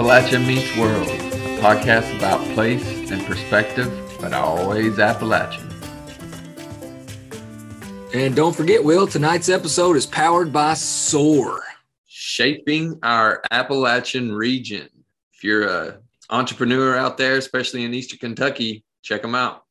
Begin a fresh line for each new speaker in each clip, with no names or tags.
Appalachia Meets World, a podcast about place and perspective, but always Appalachian.
And don't forget, Will, tonight's episode is powered by SOAR.
Shaping our Appalachian region. If you're a entrepreneur out there, especially in Eastern Kentucky, check them out.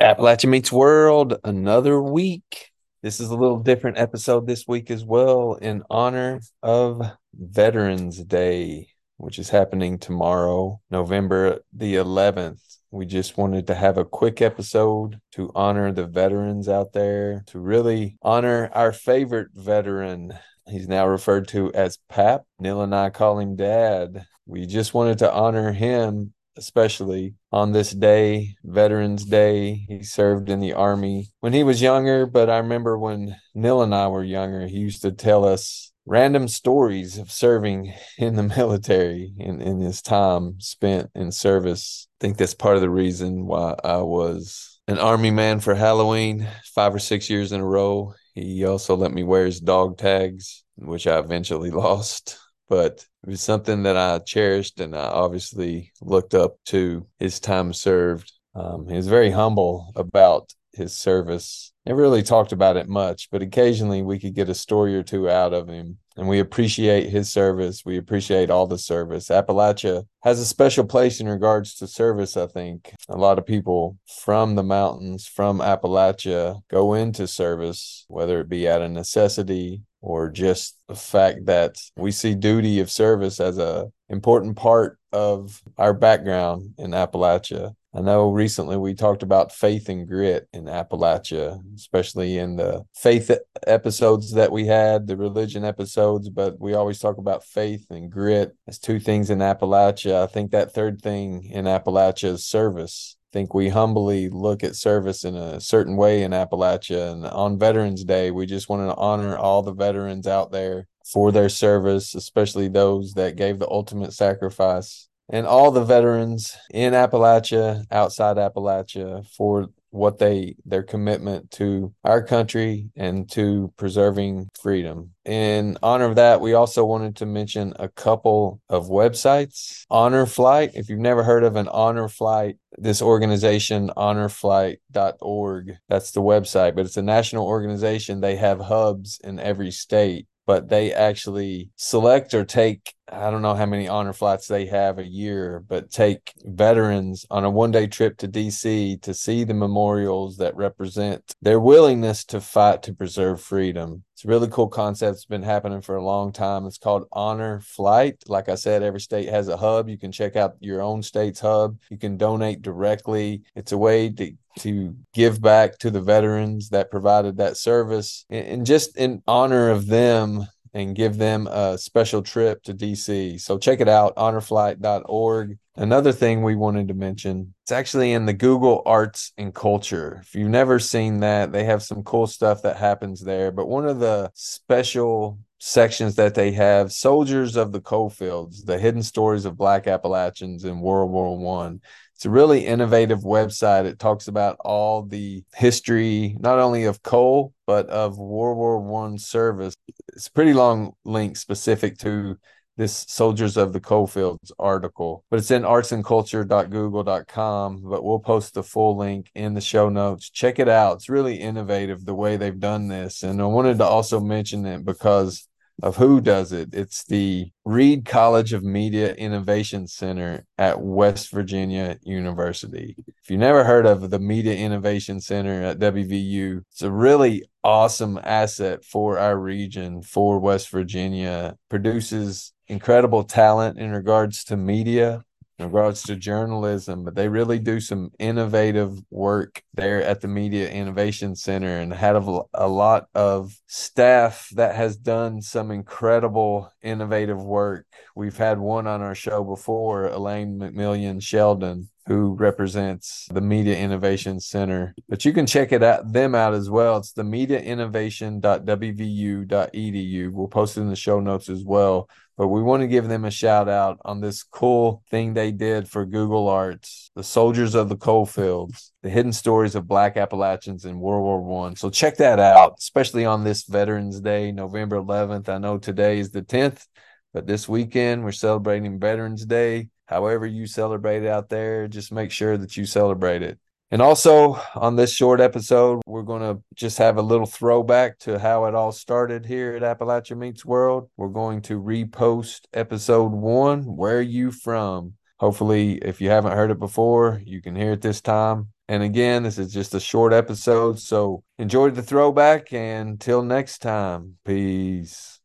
Appalachia Meets World, another week. This is a little different episode this week as well in honor of Veterans Day, which is happening tomorrow, November the 11th. We just wanted to have a quick episode to honor the veterans out there, to really honor our favorite veteran. He's now referred to as Pap. Neil and I call him Dad. We just wanted to honor him especially on this day, Veterans Day. He served in the Army when he was younger, but I remember when Neil and I were younger, he used to tell us random stories of serving in the military in, in his time spent in service. I think that's part of the reason why I was an Army man for Halloween five or six years in a row. He also let me wear his dog tags, which I eventually lost but was something that I cherished and I obviously looked up to his time served. Um, he was very humble about his service. Never really talked about it much, but occasionally we could get a story or two out of him. And we appreciate his service. We appreciate all the service. Appalachia has a special place in regards to service, I think. A lot of people from the mountains, from Appalachia, go into service, whether it be out of necessity or just the fact that we see duty of service as a important part of our background in Appalachia. I know recently we talked about faith and grit in Appalachia, especially in the faith episodes that we had, the religion episodes, but we always talk about faith and grit as two things in Appalachia. I think that third thing in Appalachia is service think we humbly look at service in a certain way in Appalachia. And on Veterans Day, we just want to honor all the veterans out there for their service, especially those that gave the ultimate sacrifice, and all the veterans in Appalachia, outside Appalachia, for what they their commitment to our country and to preserving freedom. In honor of that, we also wanted to mention a couple of websites. Honor Flight, if you've never heard of an Honor Flight, this organization honorflight.org, that's the website, but it's a national organization. They have hubs in every state but they actually select or take I don't know how many honor flights they have a year, but take veterans on a one day trip to DC to see the memorials that represent their willingness to fight to preserve freedom. It's a really cool concept. It's been happening for a long time. It's called Honor Flight. Like I said, every state has a hub. You can check out your own state's hub. You can donate directly. It's a way to to give back to the veterans that provided that service and just in honor of them and give them a special trip to DC. So check it out, honorflight.org. Another thing we wanted to mention, it's actually in the Google Arts and Culture. If you've never seen that, they have some cool stuff that happens there. But one of the special sections that they have, Soldiers of the Coalfields, the hidden stories of Black Appalachians in World War One. It's a really innovative website. It talks about all the history, not only of coal, but of World War One service. It's a pretty long link specific to this Soldiers of the Coalfields article, but it's in artsandculture.google.com. But we'll post the full link in the show notes. Check it out. It's really innovative the way they've done this. And I wanted to also mention it because of who does it. It's the Reed College of Media Innovation Center at West Virginia University. If you never heard of the Media Innovation Center at WVU, it's a really awesome asset for our region, for West Virginia. Produces incredible talent in regards to media in regards to journalism, but they really do some innovative work there at the Media Innovation Center and had a, a lot of staff that has done some incredible innovative work. We've had one on our show before, Elaine McMillion Sheldon, who represents the Media Innovation Center. But you can check it out them out as well. It's the mediainnovation.wvu.edu. We'll post it in the show notes as well but we want to give them a shout out on this cool thing they did for Google Arts, the Soldiers of the Coalfields, the hidden stories of Black Appalachians in World War One. So check that out, especially on this Veterans Day, November 11th. I know today is the 10th, but this weekend we're celebrating Veterans Day. However, you celebrate it out there, just make sure that you celebrate it. And also on this short episode, we're going to just have a little throwback to how it all started here at Appalachia Meets World. We're going to repost episode one, Where are You From? Hopefully, if you haven't heard it before, you can hear it this time. And again, this is just a short episode. So enjoy the throwback. And till next time, peace.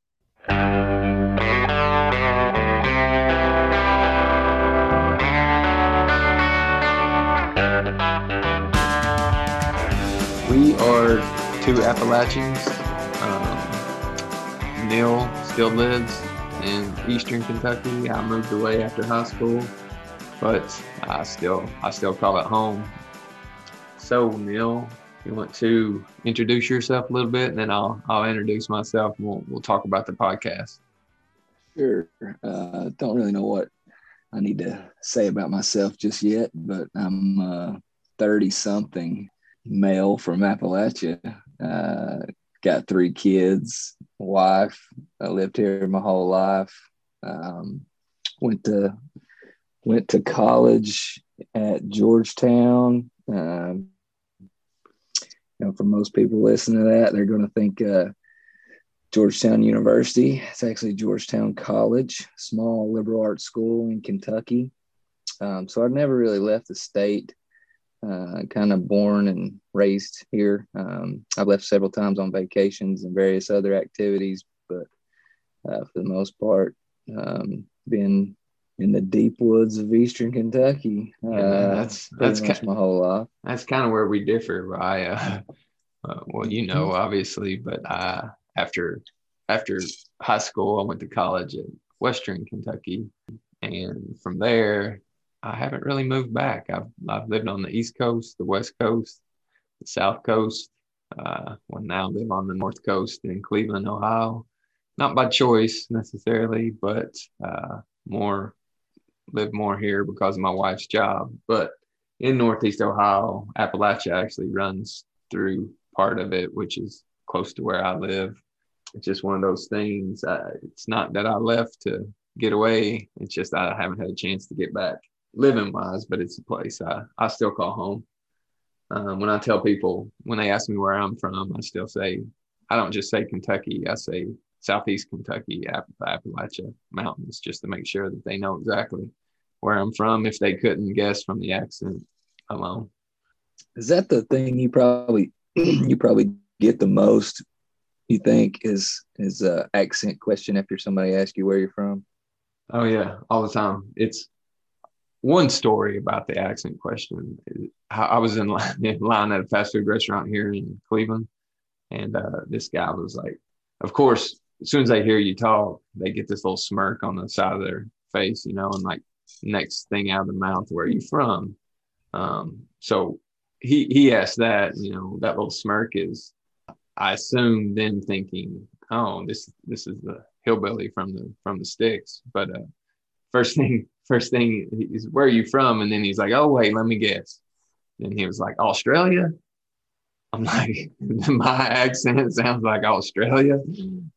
We are two Appalachians. Um, Neil still lives in Eastern Kentucky. I moved away after high school, but I still I still call it home. So Neil, you want to introduce yourself a little bit, and then I'll I'll introduce myself, and we'll we'll talk about the podcast.
Sure. Uh, don't really know what I need to say about myself just yet, but I'm uh, 30 something male from Appalachia. Uh, got three kids, wife. I lived here my whole life. Um, went to went to college at Georgetown. Um, you know, for most people listening to that, they're going to think uh, Georgetown University. It's actually Georgetown College, small liberal arts school in Kentucky. Um, so I've never really left the state uh, kind of born and raised here. Um, I've left several times on vacations and various other activities, but uh, for the most part, um, been in the deep woods of Eastern Kentucky. Uh, yeah, that's that's kind of, my whole life.
That's kind of where we differ. I, uh, uh, well, you know, obviously, but after after high school, I went to college at Western Kentucky, and from there, I haven't really moved back. I've I've lived on the East Coast, the West Coast, the South Coast. Uh, well, now live on the North Coast in Cleveland, Ohio. Not by choice necessarily, but uh, more live more here because of my wife's job. But in Northeast Ohio, Appalachia actually runs through part of it, which is close to where I live. It's just one of those things. It's not that I left to get away. It's just I haven't had a chance to get back living wise, but it's a place I, I still call home. Um, when I tell people, when they ask me where I'm from, I still say, I don't just say Kentucky, I say Southeast Kentucky, App- Appalachia Mountains, just to make sure that they know exactly where I'm from if they couldn't guess from the accent alone.
Is that the thing you probably you probably get the most? You think is is a accent question after somebody asks you where you're from?
Oh yeah, all the time. It's one story about the accent question. I was in line, in line at a fast food restaurant here in Cleveland, and uh, this guy was like, of course, as soon as they hear you talk, they get this little smirk on the side of their face, you know, and like next thing out of the mouth, where are you from? Um, so he he asked that, you know, that little smirk is, I assume them thinking, oh, this this is the hillbilly from the from the sticks, but uh, first thing first thing he's where are you from and then he's like oh wait let me guess and he was like australia I'm like, my accent sounds like Australia.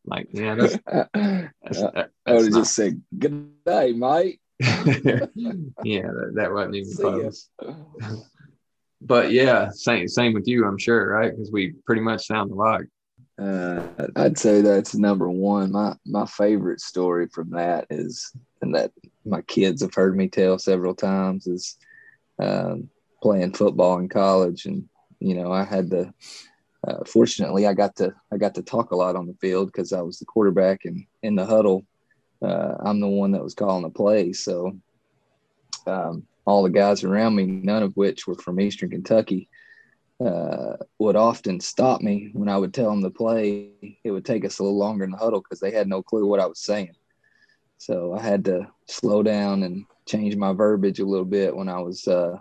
Like, yeah, that's, that's,
would have just said, "Good day, mate."
yeah, that, that wasn't even close. but yeah, same same with you, I'm sure, right? Because we pretty much sound alike.
Uh, I'd say that's number one. My my favorite story from that is, and that my kids have heard me tell several times, is um, playing football in college, and you know I had the. Uh, fortunately, I got to I got to talk a lot on the field because I was the quarterback, and in the huddle, uh, I'm the one that was calling the play. So um, all the guys around me, none of which were from Eastern Kentucky, uh, would often stop me when I would tell them to play. It would take us a little longer in the huddle because they had no clue what I was saying. So I had to slow down and change my verbiage a little bit when I was uh,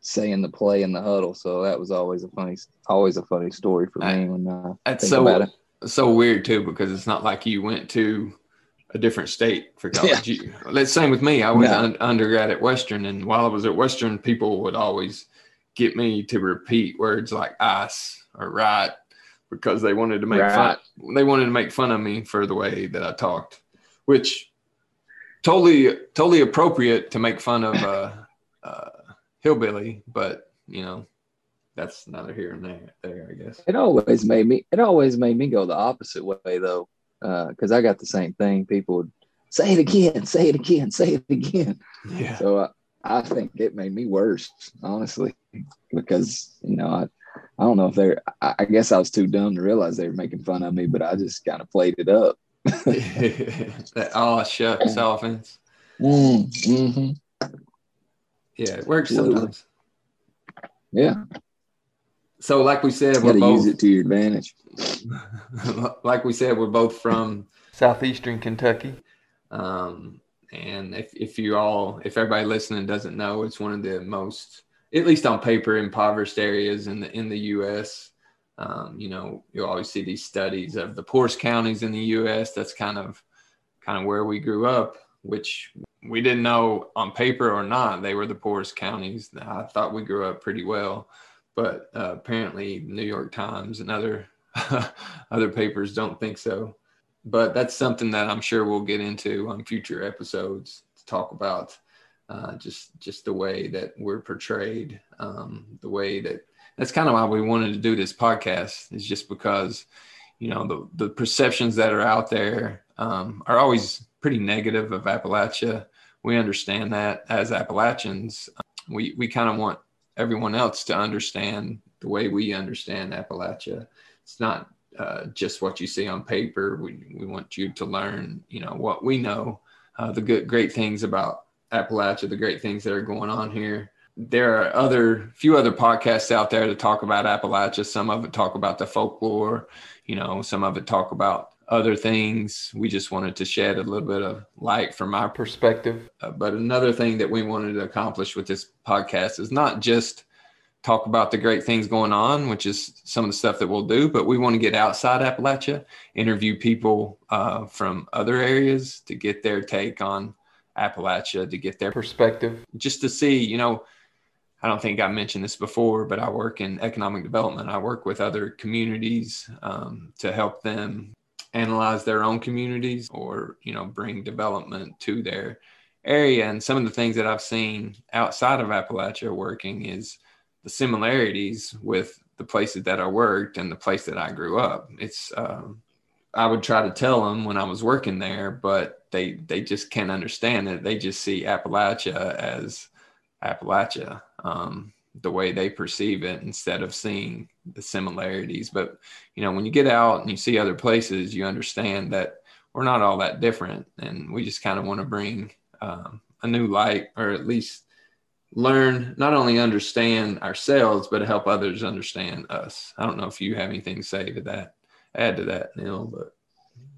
saying the play in the huddle. So that was always a funny, always a funny story for me when uh,
that's so so weird too because it's not like you went to a different state for college. Yeah. You, let's same with me. I was no. un- undergrad at Western, and while I was at Western, people would always get me to repeat words like ice or right because they wanted to make right. fun. They wanted to make fun of me for the way that I talked, which totally totally appropriate to make fun of uh, uh, hillbilly, but you know that's neither here and there. There, I guess.
It always made me. It always made me go the opposite way though, because uh, I got the same thing. People would say it again, say it again, say it again. Yeah. So uh, I think it made me worse, honestly, because you know I I don't know if they're I guess I was too dumb to realize they were making fun of me, but I just kind of played it up.
that oh shucks offense.
Mm, mm-hmm.
Yeah, it works Absolutely. sometimes.
Yeah.
So, like we said,
we're both, use it to your advantage.
like we said, we're both from southeastern Kentucky. Um, and if, if you all, if everybody listening doesn't know, it's one of the most, at least on paper, impoverished areas in the in the U.S. Um, you know, you always see these studies of the poorest counties in the U.S. That's kind of kind of where we grew up, which we didn't know on paper or not they were the poorest counties. I thought we grew up pretty well, but uh, apparently, New York Times and other other papers don't think so but that's something that I'm sure we'll get into on future episodes to talk about uh, just just the way that we're portrayed, um, the way that that's kind of why we wanted to do this podcast is just because you know the the perceptions that are out there um, are always pretty negative of Appalachia. We understand that as Appalachians, we we kind of want everyone else to understand the way we understand Appalachia. It's not uh, just what you see on paper. We, we want you to learn, you know, what we know, uh, the good, great things about Appalachia, the great things that are going on here. There are other few other podcasts out there to talk about Appalachia. Some of it talk about the folklore, you know, some of it talk about other things. We just wanted to shed a little bit of light from our perspective. Uh, but another thing that we wanted to accomplish with this podcast is not just talk about the great things going on, which is some of the stuff that we'll do. But we want to get outside Appalachia, interview people uh, from other areas to get their take on Appalachia, to get their perspective, just to see, you know, I don't think I mentioned this before, but I work in economic development. I work with other communities um, to help them analyze their own communities or, you know, bring development to their area. And some of the things that I've seen outside of Appalachia working is the similarities with the places that I worked and the place that I grew up. It's um, I would try to tell them when I was working there, but they they just can't understand it. They just see Appalachia as Appalachia, um, the way they perceive it, instead of seeing the similarities. But you know, when you get out and you see other places, you understand that we're not all that different, and we just kind of want to bring um, a new light, or at least learn not only understand ourselves but help others understand us i don't know if you have anything to say to that add to that neil but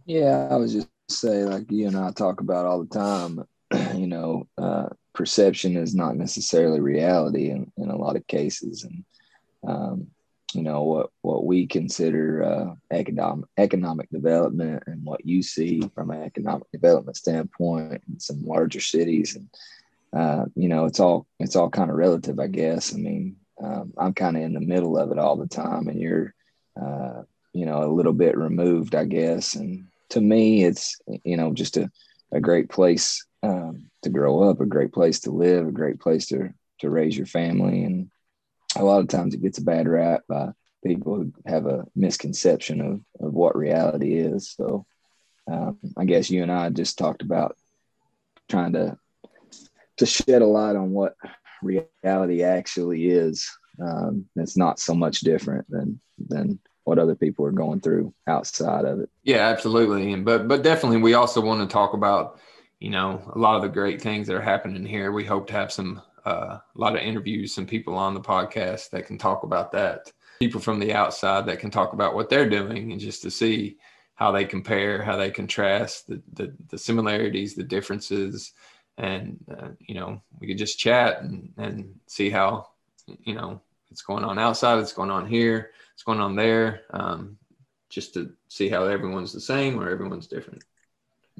yeah i was just say like you and i talk about all the time you know uh, perception is not necessarily reality in, in a lot of cases and um, you know what what we consider uh, economic economic development and what you see from an economic development standpoint in some larger cities and uh, you know, it's all it's all kind of relative, I guess. I mean, um, I'm kind of in the middle of it all the time, and you're, uh, you know, a little bit removed, I guess. And to me, it's you know just a, a great place um, to grow up, a great place to live, a great place to to raise your family. And a lot of times it gets a bad rap by people who have a misconception of, of what reality is. So um, I guess you and I just talked about trying to to shed a light on what reality actually is. Um, it's not so much different than than what other people are going through outside of it.
Yeah, absolutely. And but but definitely we also want to talk about, you know, a lot of the great things that are happening here. We hope to have some uh, a lot of interviews, some people on the podcast that can talk about that. People from the outside that can talk about what they're doing and just to see how they compare, how they contrast the the, the similarities, the differences, and uh, you know we could just chat and and see how you know it's going on outside, it's going on here, it's going on there, um, just to see how everyone's the same or everyone's different.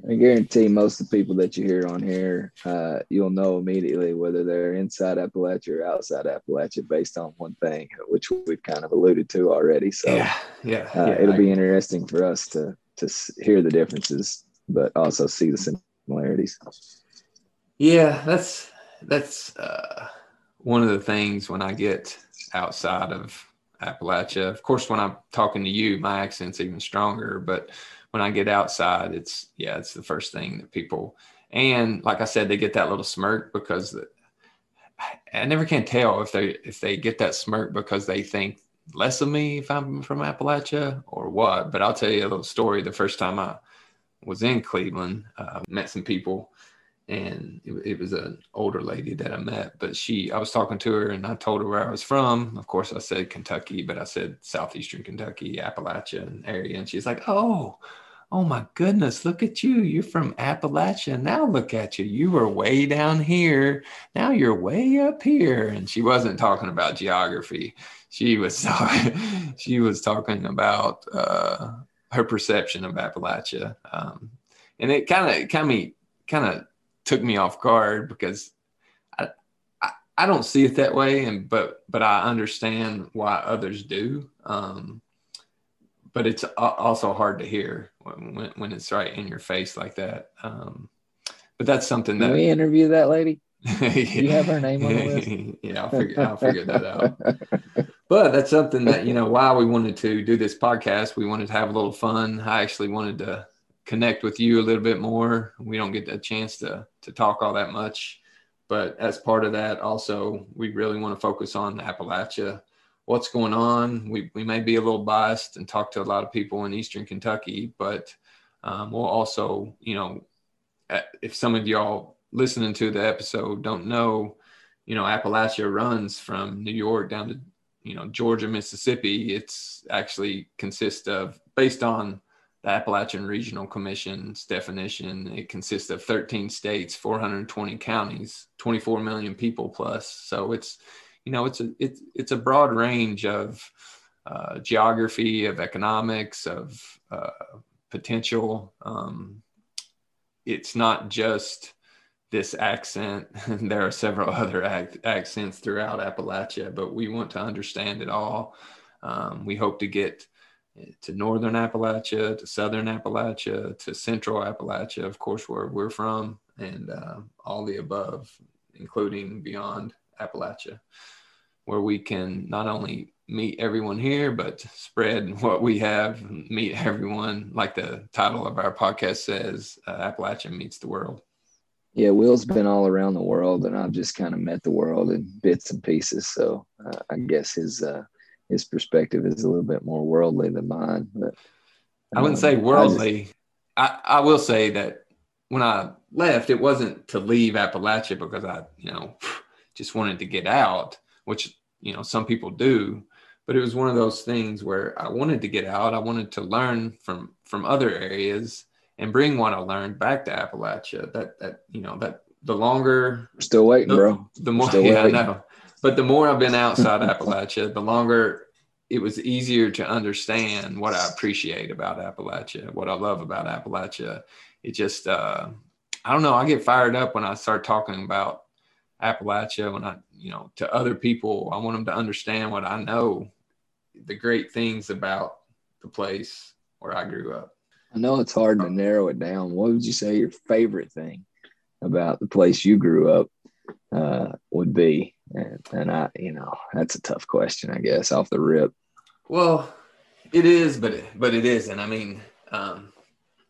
I guarantee most of the people that you hear on here, uh, you'll know immediately whether they're inside Appalachia or outside Appalachia based on one thing, which we've kind of alluded to already. So
yeah, yeah,
uh,
yeah
it'll
I,
be interesting for us to to hear the differences, but also see the similarities.
Yeah, that's that's uh, one of the things when I get outside of Appalachia. Of course, when I'm talking to you, my accent's even stronger, but when I get outside, it's yeah, it's the first thing that people and like I said, they get that little smirk because the, I never can tell if they if they get that smirk because they think less of me if I'm from Appalachia or what. But I'll tell you a little story. The first time I was in Cleveland, uh, met some people, and it, it, was an older lady that I met. But she, I was talking to her, and I told her where I was from. Of course, I said Kentucky, but I said southeastern Kentucky, Appalachian area, and she's like, "Oh." oh my goodness, look at you. You're from Appalachia. Now look at you. You were way down here. Now you're way up here. And she wasn't talking about geography. She was talking, she was talking about uh, her perception of Appalachia. Um, and it kind of kind of kind of took me off guard because I, I, I don't see it that way and but but I understand why others do. Um, but it's also hard to hear when, when it's right in your face like that. Um, but that's something that
Can we interview that lady. you have her name on the list?
yeah, I'll figure, I'll figure that out. But that's something that you know why we wanted to do this podcast. We wanted to have a little fun. I actually wanted to connect with you a little bit more. We don't get a chance to to talk all that much, but as part of that, also we really want to focus on Appalachia what's going on. We, we may be a little biased and talk to a lot of people in Eastern Kentucky, but um, we'll also, you know, if some of y'all listening to the episode don't know, you know, Appalachia runs from New York down to, you know, Georgia, Mississippi. It's actually consists of, based on the Appalachian Regional Commission's definition, it consists of 13 states, 420 counties, 24 million people plus. So it's, you know, it's a it's it's a broad range of uh, geography, of economics, of uh, potential. Um, it's not just this accent. there are several other ac- accents throughout Appalachia, but we want to understand it all. Um, we hope to get to northern Appalachia, to southern Appalachia, to central Appalachia, of course, where we're from, and uh, all the above, including beyond Appalachia, where we can not only meet everyone here, but spread what we have, meet everyone, like the title of our podcast says, uh, Appalachian meets the world.
Yeah, Will's been all around the world, and I've just kind of met the world in bits and pieces. So uh, I guess his uh, his perspective is a little bit more worldly than mine. But
um, I wouldn't say worldly. I, just, I, I will say that when I left, it wasn't to leave Appalachia because I, you know, just wanted to get out, which, you know, some people do. But it was one of those things where I wanted to get out. I wanted to learn from from other areas and bring what I learned back to Appalachia. That that you know that the longer
We're still waiting,
the,
bro.
The more
still
yeah,
waiting.
I know. But the more I've been outside Appalachia, the longer it was easier to understand what I appreciate about Appalachia, what I love about Appalachia. It just uh, I don't know, I get fired up when I start talking about Appalachia, when I, you know, to other people, I want them to understand what I know, the great things about the place where I grew up.
I know it's hard to narrow it down. What would you say your favorite thing about the place you grew up uh, would be? And, and I, you know, that's a tough question, I guess, off the rip.
Well, it is, but it, but it isn't. I mean, um,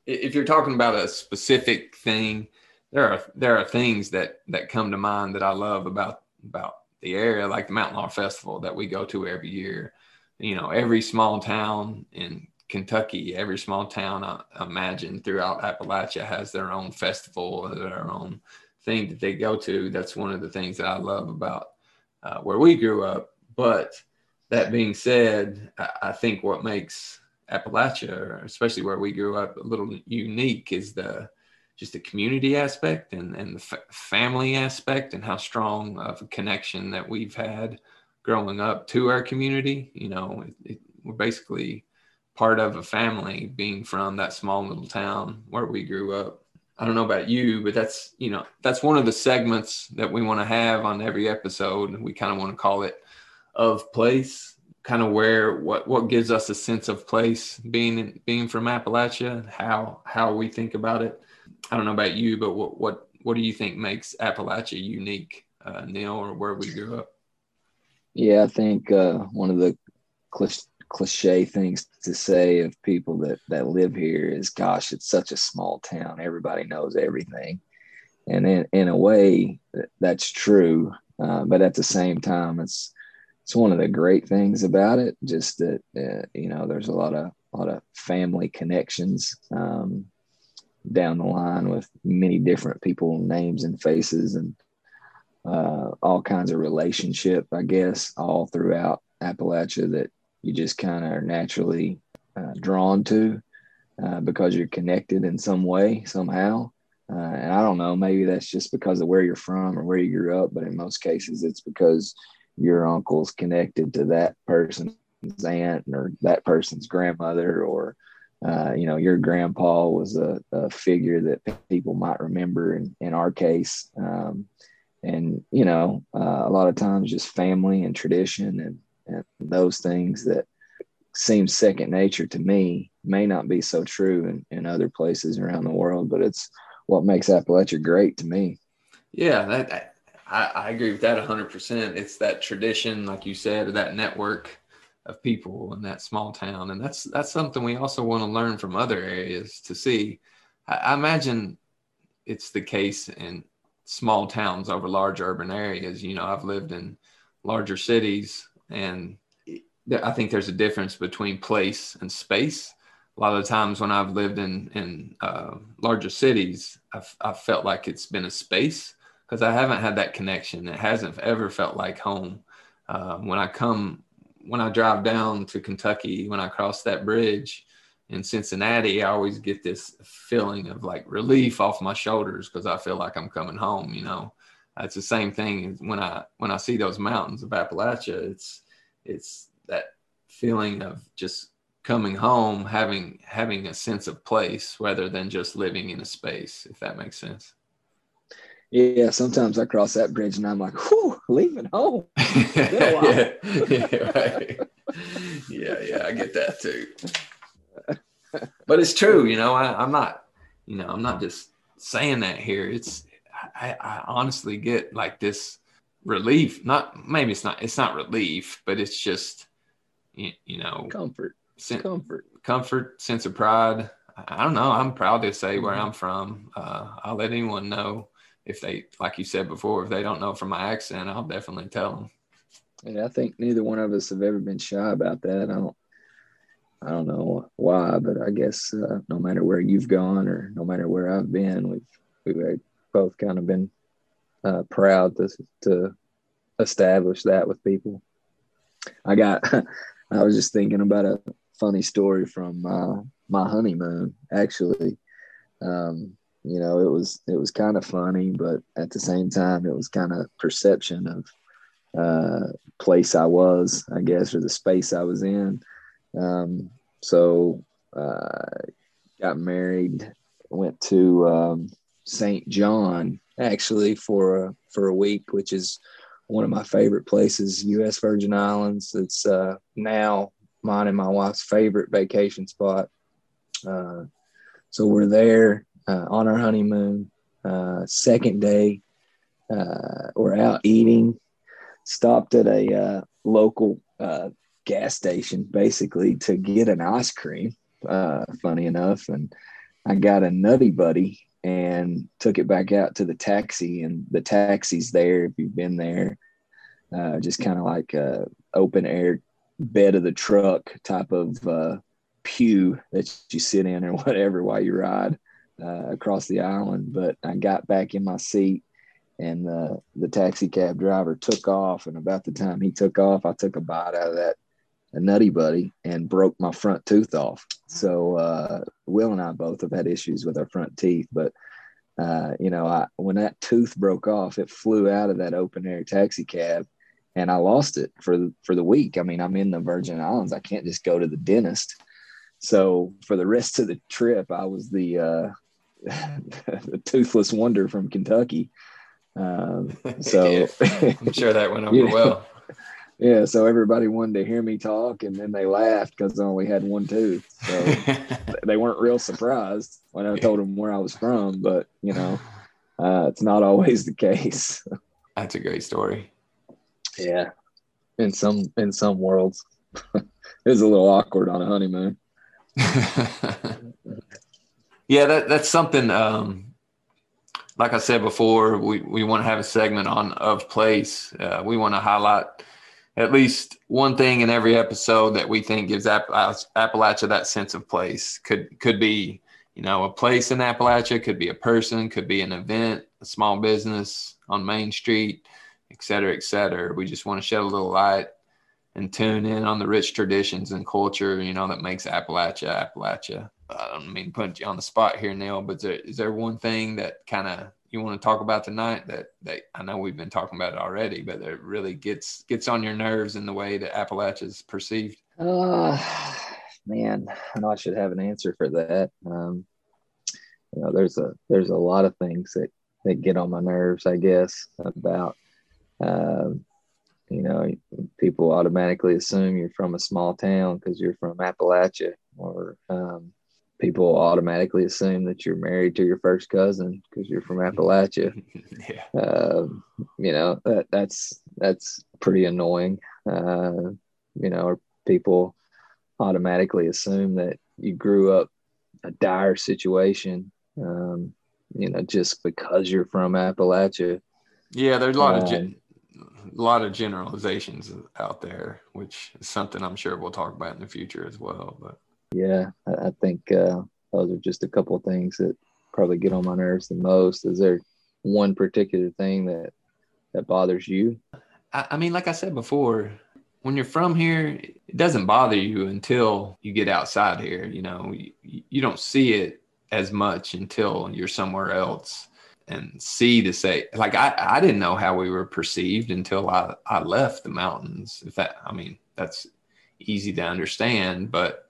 if you're talking about a specific thing, there are there are things that that come to mind that I love about about the area, like the Mountain Laurel Festival that we go to every year. You know, every small town in Kentucky, every small town I imagine throughout Appalachia has their own festival, their own thing that they go to. That's one of the things that I love about uh, where we grew up. But that being said, I, I think what makes Appalachia, especially where we grew up, a little unique is the just the community aspect and, and the f- family aspect and how strong of a connection that we've had growing up to our community. You know, it, it, we're basically part of a family being from that small little town where we grew up. I don't know about you, but that's, you know, that's one of the segments that we want to have on every episode. We kind of want to call it of place kind of where what what gives us a sense of place being being from Appalachia, how how we think about it. I don't know about you, but what what what do you think makes Appalachia unique, uh, Neil, or where we grew up?
Yeah, I think uh, one of the cliche things to say of people that that live here is, "Gosh, it's such a small town. Everybody knows everything," and in in a way, that's true. Uh, but at the same time, it's it's one of the great things about it. Just that uh, you know, there's a lot of a lot of family connections um, down the line with many different people, names and faces, and uh, all kinds of relationship. I guess all throughout Appalachia that you just kind of are naturally uh, drawn to uh, because you're connected in some way somehow. Uh, and I don't know, maybe that's just because of where you're from or where you grew up, but in most cases, it's because your uncle's connected to that person's aunt or that person's grandmother or uh, you know your grandpa was a, a, figure that people might remember in, in our case um, and you know uh, a lot of times just family and tradition and, and those things that seem second nature to me may not be so true in, in other places around the world but it's what makes appalachia great to me
yeah that I, I agree with that 100%. It's that tradition, like you said, or that network of people in that small town. And that's that's something we also want to learn from other areas to see. I, I imagine it's the case in small towns over large urban areas. You know, I've lived in larger cities, and I think there's a difference between place and space. A lot of the times when I've lived in in uh, larger cities, I've, I've felt like it's been a space because I haven't had that connection. It hasn't ever felt like home. Uh, when I come, when I drive down to Kentucky, when I cross that bridge in Cincinnati, I always get this feeling of like relief off my shoulders because I feel like I'm coming home. You know, it's the same thing when I when I see those mountains of Appalachia. It's it's that feeling of just coming home, having having a sense of place rather than just living in a space. If that makes sense.
Yeah, sometimes I cross that bridge and I'm like, whew, leaving home.
yeah, yeah, right. yeah, yeah, I get that too. But it's true, you know, I, am not, you know, I'm not just saying that here. It's, I, I honestly get like this relief. Not, maybe it's not, it's not relief, but it's just, you, you know,
comfort, sen- comfort,
comfort, sense of pride. I don't know. I'm proud to say where mm-hmm. I'm from. Uh, I'll let anyone know if they, like you said before, if they don't know from my accent, I'll definitely tell them.
Yeah, I think neither one of us have ever been shy about that. I don't, I don't know why, but I guess uh, no matter where you've gone or no matter where I've been, we've we've both kind of been uh, proud to to establish that with people. I got, I was just thinking about a funny story from uh, my honeymoon. Actually, um, you know it was it was kind of funny but at the same time it was kind of perception of uh place i was i guess or the space i was in um so uh got married went to um St. John actually for a, for a week, which is one of my favorite places, U.S. Virgin Islands. It's uh, now mine and my wife's favorite vacation spot. Uh, so we're there uh, on our honeymoon. Uh, second day, uh, we're out eating. Stopped at a uh, local gas station basically to get an ice cream. funny enough, and I got a Nutty Buddy and took it back out to the taxi. And the taxi's there if you've been there, uh, just kind of like a open air bed of the truck type of uh, pew that you sit in or whatever while you ride uh, across the island. But I got back in my seat and the, the taxi cab driver took off. And about the time he took off, I took a bite out of that a nutty buddy and broke my front tooth off. So uh, Will and I both have had issues with our front teeth, but uh, you know, I, when that tooth broke off, it flew out of that open air taxi cab, and I lost it for for the week. I mean, I'm in the Virgin Islands. I can't just go to the dentist. So for the rest of the trip, I was the uh, the toothless wonder from Kentucky. Um, so
I'm sure that went over you know, well
yeah, so everybody wanted to hear me talk, and then they laughed because I only had one tooth. So they weren't real surprised when I told them where I was from. But you know, uh, it's not always the case.
That's a great story.
Yeah, in some in some worlds, it was a little awkward on a honeymoon.
yeah, that that's something. Um, like I said before, we, we want to have a segment on of place. Uh, we want to highlight at least one thing in every episode that we think gives Appalachia that sense of place. Could could be you know a place in Appalachia, could be a person, could be an event, a small business on Main Street, et cetera, et cetera. We just want to shed a little light and tune in on the rich traditions and culture, you know, that makes Appalachia Appalachia. I don't mean put you on the spot here, Neil, but is there, is there one thing that kind of you want to talk about tonight that that I know we've been talking about it already, but that really gets gets on your nerves in the way that Appalachia is perceived?
Uh, man, I know I should have an answer for that. Um, you know, there's a there's a lot of things that that get on my nerves, I guess, about um, you know, people automatically assume you're from a small town because you're from Appalachia, or um, people automatically assume that you're married to your first cousin because you're from Appalachia. yeah. Uh, you know that that's that's pretty annoying. Uh, you know, or people automatically assume that you grew up a dire situation. Um, you know, just because you're from Appalachia.
Yeah, there's a lot um, of gen- a lot of generalizations out there, which is something I'm sure we'll talk about in the future as well. But
yeah, I, think uh, those are just a couple of things that probably get on my nerves the most. Is there one particular thing that that bothers you?
I, I mean, like I said before, when you're from here, it doesn't bother you until you get outside here. You know, you, you don't see it as much until you're somewhere else and see to say like I, I didn't know how we were perceived until I, I left the mountains. If that I mean that's easy to understand, but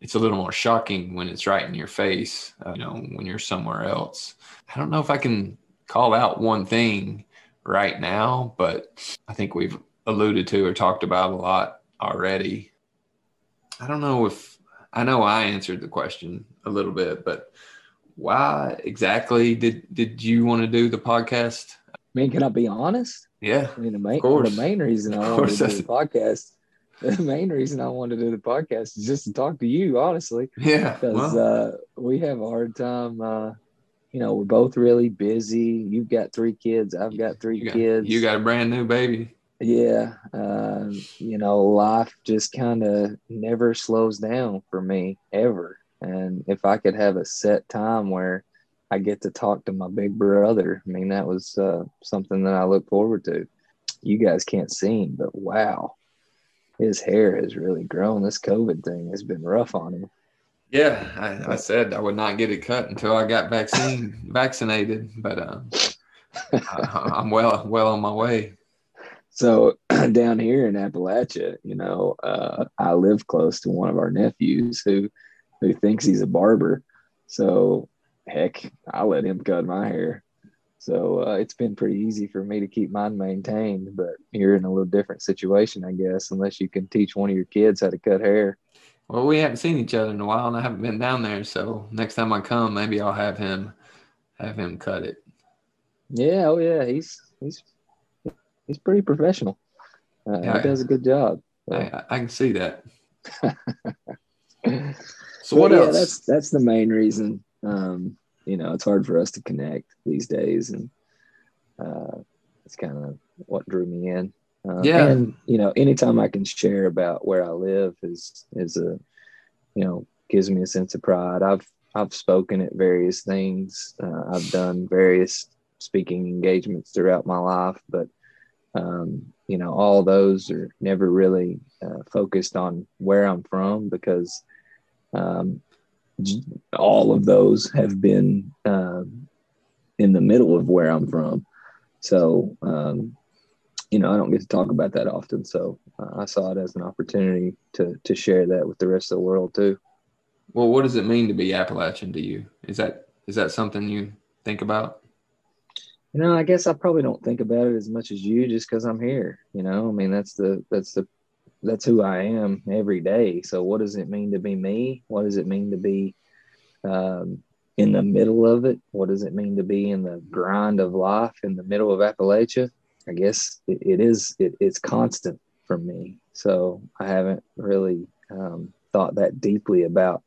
it's a little more shocking when it's right in your face, uh, you know, when you're somewhere else. I don't know if I can call out one thing right now, but I think we've alluded to or talked about a lot already. I don't know if I know I answered the question a little bit, but why exactly did did you want to do the podcast? I
mean, can I be honest?
Yeah.
I mean, the main, the main reason I wanted to do the podcast the main reason I wanted to do the podcast is just to talk to you, honestly.
Yeah.
Because well. uh, we have a hard time. Uh, you know, we're both really busy. You've got three kids. I've got three
you got,
kids.
You got a brand new baby.
Yeah. Uh, you know, life just kind of never slows down for me ever. And if I could have a set time where I get to talk to my big brother, I mean, that was uh, something that I look forward to. You guys can't see him, but wow, his hair has really grown. This COVID thing has been rough on him.
Yeah, I, I said I would not get it cut until I got vaccine vaccinated, but um, I, I'm well well on my way.
So down here in Appalachia, you know, uh, I live close to one of our nephews who who thinks he's a barber. So heck, I let him cut my hair. So uh, it's been pretty easy for me to keep mine maintained. But you're in a little different situation, I guess, unless you can teach one of your kids how to cut hair.
Well, we haven't seen each other in a while, and I haven't been down there. So next time I come, maybe I'll have him have him cut it.
Yeah, oh yeah, he's he's he's pretty professional. Uh,
Yeah.
he does a good job.
I, I- I can see that.
so
So what
yeah,
else?
That's that's the main reason. Um, you know, it's hard for us to connect these days, and uh, it's kind of what drew me in. Um,
Yeah.
and you know, anytime I can share about where I live is is a, you know, gives me a sense of pride. I've I've spoken at various things. Uh, I've done various speaking engagements throughout my life, but um, you know, all those are never really uh, focused on where I'm from because um, all of those have been um, in the middle of where I'm from. So, um, you know, I don't get to talk about that often. So uh, I saw it as an opportunity to to share that with the rest of the world too.
well, what does it mean to be Appalachian to you? Is that is that something you think about?
You know, I guess I probably don't think about it as much as you, just because I'm here. You know, I mean, that's the that's the that's who I am every day. So, what does it mean to be me? What does it mean to be um, in the middle of it? What does it mean to be in the grind of life in the middle of Appalachia? I guess it, it is. It, it's constant for me. So, I haven't really um, thought that deeply about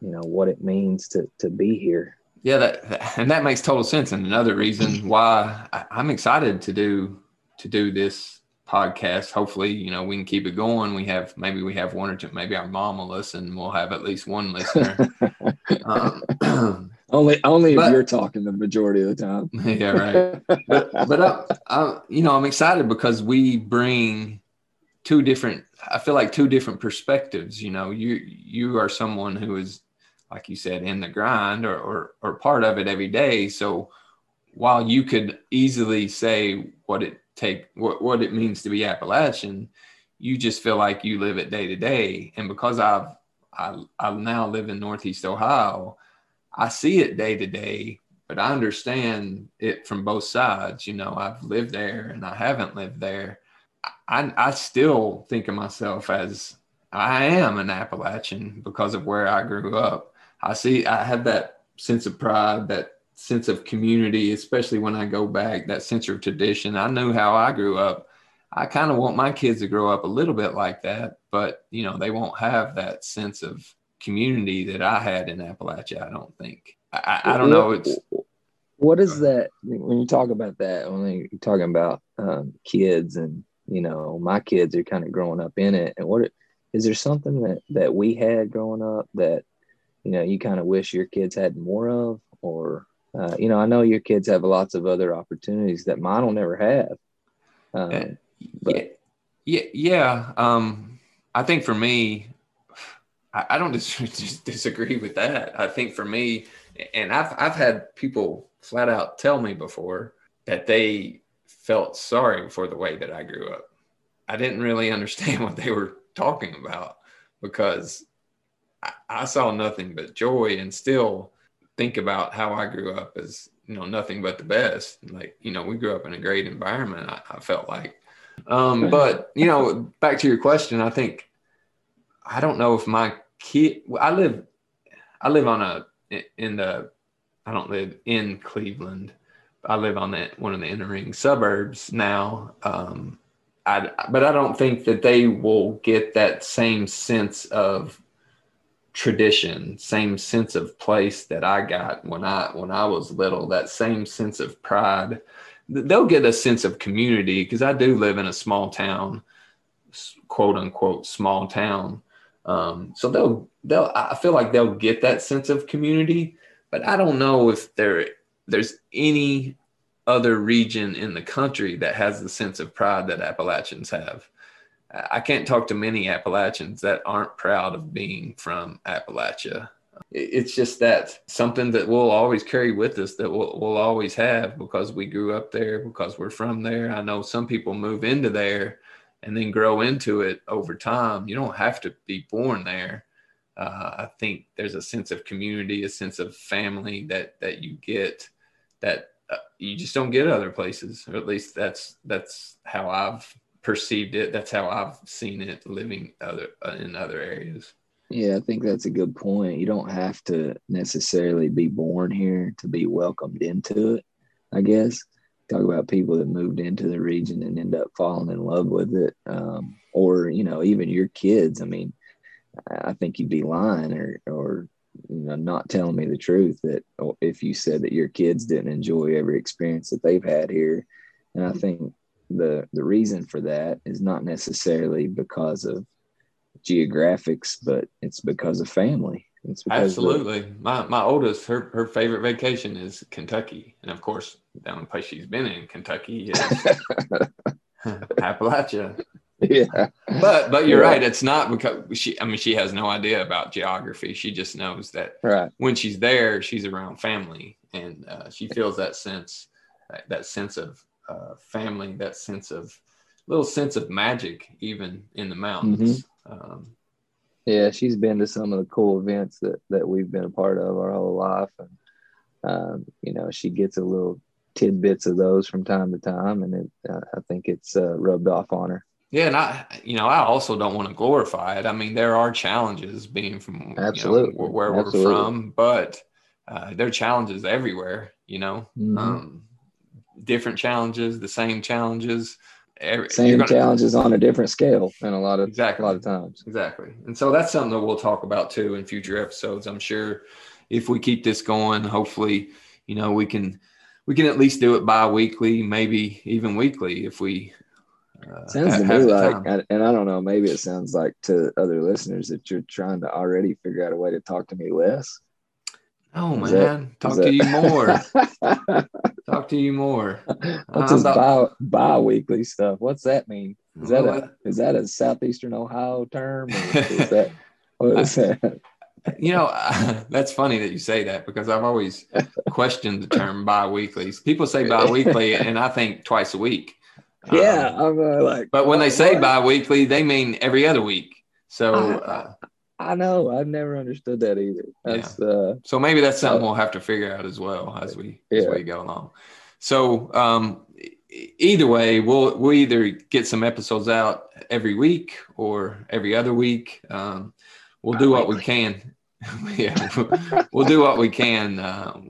you know what it means to to be here.
Yeah, that, that- and that makes total sense. And another reason why I'm excited to do to do this podcast. Hopefully, you know, we can keep it going. We have maybe we have one or two. Maybe our mom will listen. We'll have at least one listener. um,
Only only
But-
if you're talking the majority of the time.
yeah, right. But but I, I, you know, I'm excited because we bring two different. I feel like two different perspectives. You know, you you are someone who is, like you said, in the grind or or, or part of it every day. So while you could easily say what it take what, what it means to be Appalachian, you just feel like you live it day to day. And because I've I, I now live in Northeast Ohio, I see it day to day, but I understand it from both sides. You know, I've lived there and I haven't lived there. I, I still think of myself as I am an Appalachian because of where I grew up. I see, I have that sense of pride, that sense of community, especially when I go back, that sense of tradition. I knew how I grew up. I kind of want my kids to grow up a little bit like that, but you know, they won't have that sense of community that I had in Appalachia. I don't think. I, I I don't know. It's
what is that when you talk about that? When you're talking about um, kids and you know, my kids are kind of growing up in it. And what is there something that that we had growing up that you know you kind of wish your kids had more of, or uh, you know, I know your kids have lots of other opportunities that mine will never have. Um,
Yeah.
but
yeah, yeah. Um, I think for me, I, I don't dis- just disagree with that. I think for me, and I've I've had people flat out tell me before that they felt sorry for the way that I grew up. I didn't really understand what they were talking about because I, I saw nothing but joy and still think about how I grew up as you know nothing but the best. Like you know, we grew up in a great environment. I, I felt like, um, but you know, back to your question, I think I don't know if my kid. I live, I live on a in the. I don't live in Cleveland. I live on that one of the inner ring suburbs now. Um, I, but I don't think that they will get that same sense of tradition, same sense of place that I got when I when I was little. That same sense of pride. They'll get a sense of community because I do live in a small town, quote unquote small town. Um, so they'll they'll I feel like they'll get that sense of community, but I don't know if there there's any other region in the country that has the sense of pride that Appalachians have. I can't talk to many Appalachians that aren't proud of being from Appalachia. It's just that something that we'll always carry with us that we'll, we'll always have because we grew up there, because we're from there. I know some people move into there and then grow into it over time. You don't have to be born there, Uh, I think there's a sense of community, a sense of family that that you get that uh, you just don't get other places, or at least that's that's how I've perceived it. That's how I've seen it living other uh, in other areas.
Yeah, I think that's a good point. You don't have to necessarily be born here to be welcomed into it. I guess talk about people that moved into the region and end up falling in love with it, um, or you know, even your kids. I mean, I think you'd be lying or or you know not telling me the truth that if you said that your kids didn't enjoy every experience that they've had here. And I think the the reason for that is not necessarily because of geographics, but it's because of family. It's because
Absolutely. Of, my my oldest, her her favorite vacation is Kentucky, and of course, the only place she's been in Kentucky is Appalachia.
Yeah,
but but you're yeah. right. It's not because she. I mean, she has no idea about geography. She just knows that
right.
when she's there, she's around family, and uh, she feels that sense, that sense of uh, family, that sense of little sense of magic, even in the mountains. Mm-hmm. Um,
yeah, she's been to some of the cool events that that we've been a part of our whole life, and um, you know, she gets a little tidbits of those from time to time, and it, uh, I think it's uh, rubbed off on her.
Yeah, and I, you know, I also don't want to glorify it. I mean, there are challenges being from
absolutely
you know, where
absolutely.
we're from, but uh, there are challenges everywhere. You know,
mm-hmm.
um, different challenges, the same challenges.
Every, same gonna, challenges on a different scale and a lot of exactly. a lot of times.
Exactly. And so that's something that we'll talk about too in future episodes i'm sure. If we keep this going hopefully you know we can we can at least do it bi-weekly maybe even weekly if we
uh, sounds to me like and i don't know maybe it sounds like to other listeners that you're trying to already figure out a way to talk to me less
Oh man, that, talk to that... you more. talk to you more.
What's this bi bi-weekly stuff? What's that mean? Is that a is that a southeastern Ohio term? is that what is that?
You know, that's funny that you say that because I've always questioned the term bi-weekly. People say bi-weekly, and I think twice a week.
Yeah, um, I'm uh, like.
But when they say bi-weekly, they mean every other week. So. Uh,
I know. I've never understood that either. That's yeah. uh,
so maybe that's something uh, we'll have to figure out as well as we yeah. as we go along. So um, either way, we'll we'll either get some episodes out every week or every other week. Um, we'll do what we can. yeah, we'll do what we can. Uh,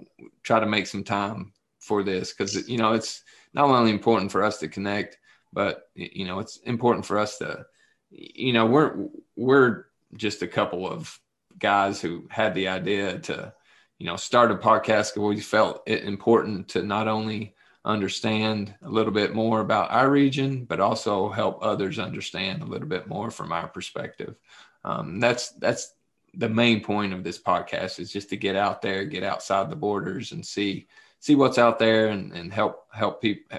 try to make some time for this because you know it's not only important for us to connect, but you know it's important for us to, you know, we're we're just a couple of guys who had the idea to, you know, start a podcast. We felt it important to not only understand a little bit more about our region, but also help others understand a little bit more from our perspective. Um, that's that's the main point of this podcast is just to get out there, get outside the borders, and see see what's out there, and, and help help people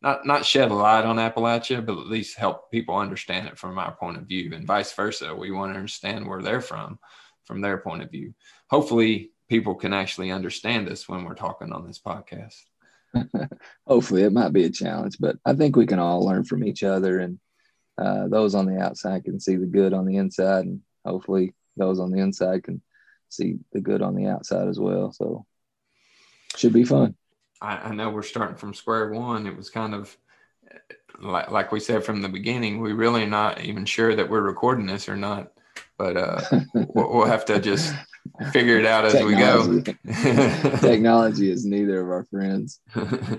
not not shed a light on Appalachia, but at least help people understand it from our point of view, and vice versa. We want to understand where they're from, from their point of view. Hopefully, people can actually understand us when we're talking on this podcast.
Hopefully, it might be a challenge, but I think we can all learn from each other, and uh, those on the outside can see the good on the inside, and hopefully, those on the inside can see the good on the outside as well. So, should be fun.
I, I know we're starting from square one. It was kind of like, like we said from the beginning, we really not even sure that we're recording this or not, but uh, we'll, we'll have to just figure it out as Technology. we
go. Technology is neither of our friends.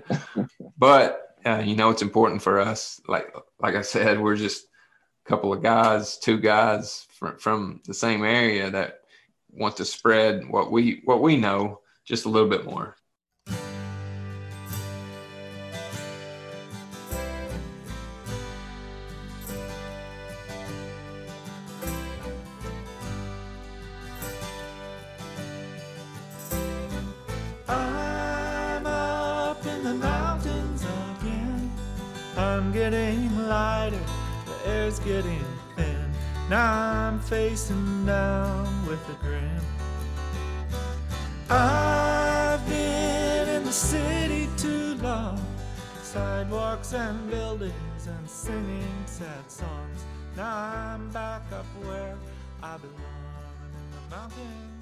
but uh, you know, it's important for us. Like like I said, we're just a couple of guys, two guys from, from the same area that want to spread what we what we know just a little bit more.
Facing down with a grin. I've been in the city too long. Sidewalks and buildings and singing sad songs. Now I'm back up where I belong. mountain